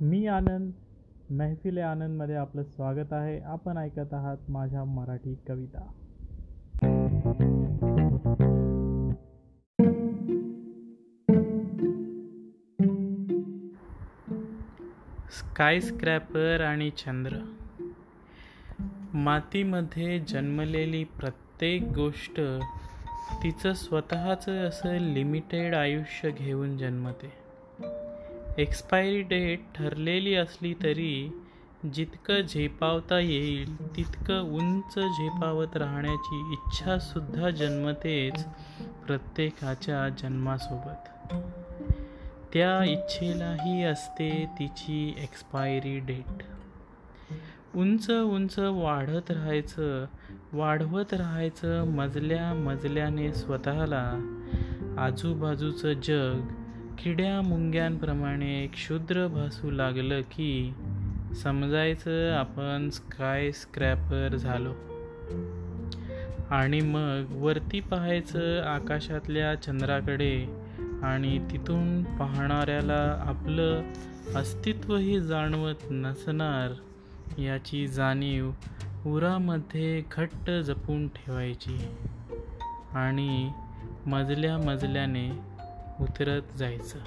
मी आनंद महफिले आनंदमध्ये आपलं स्वागत आहे. आपण ऐकत आहात माझ्या मराठी कविता. स्काय स्क्रॅपर आणि चंद्र. मातीमध्ये जन्मलेली प्रत्येक गोष्ट तिचं स्वतःचं असं लिमिटेड आयुष्य घेऊन जन्मते. एक्सपायरी डेट ठरलेली असली तरी जितकं झेपावता येईल तितकं उंच झेपावत राहण्याची इच्छासुद्धा जन्मतेच प्रत्येकाच्या जन्मासोबत. त्या इच्छेलाही असते तिची एक्सपायरी डेट उंच उंच वाढत राहायचं वाढवत राहायचं मजल्या मजल्याने स्वतःला आजूबाजूचं जग किड्या मुंग्यांप्रमाणे क्षुद्र भासू लागलं की समजायचं आपण स्काय स्क्रॅपर झालो. आणि मग वरती पाहायचं आकाशातल्या चंद्राकडे आणि तिथून पाहणाऱ्याला आपलं अस्तित्वही जाणवत नसणार याची जाणीव उरामध्ये घट्ट जपून ठेवायची. आणि मजल्या मजल्याने उतरत जायचं.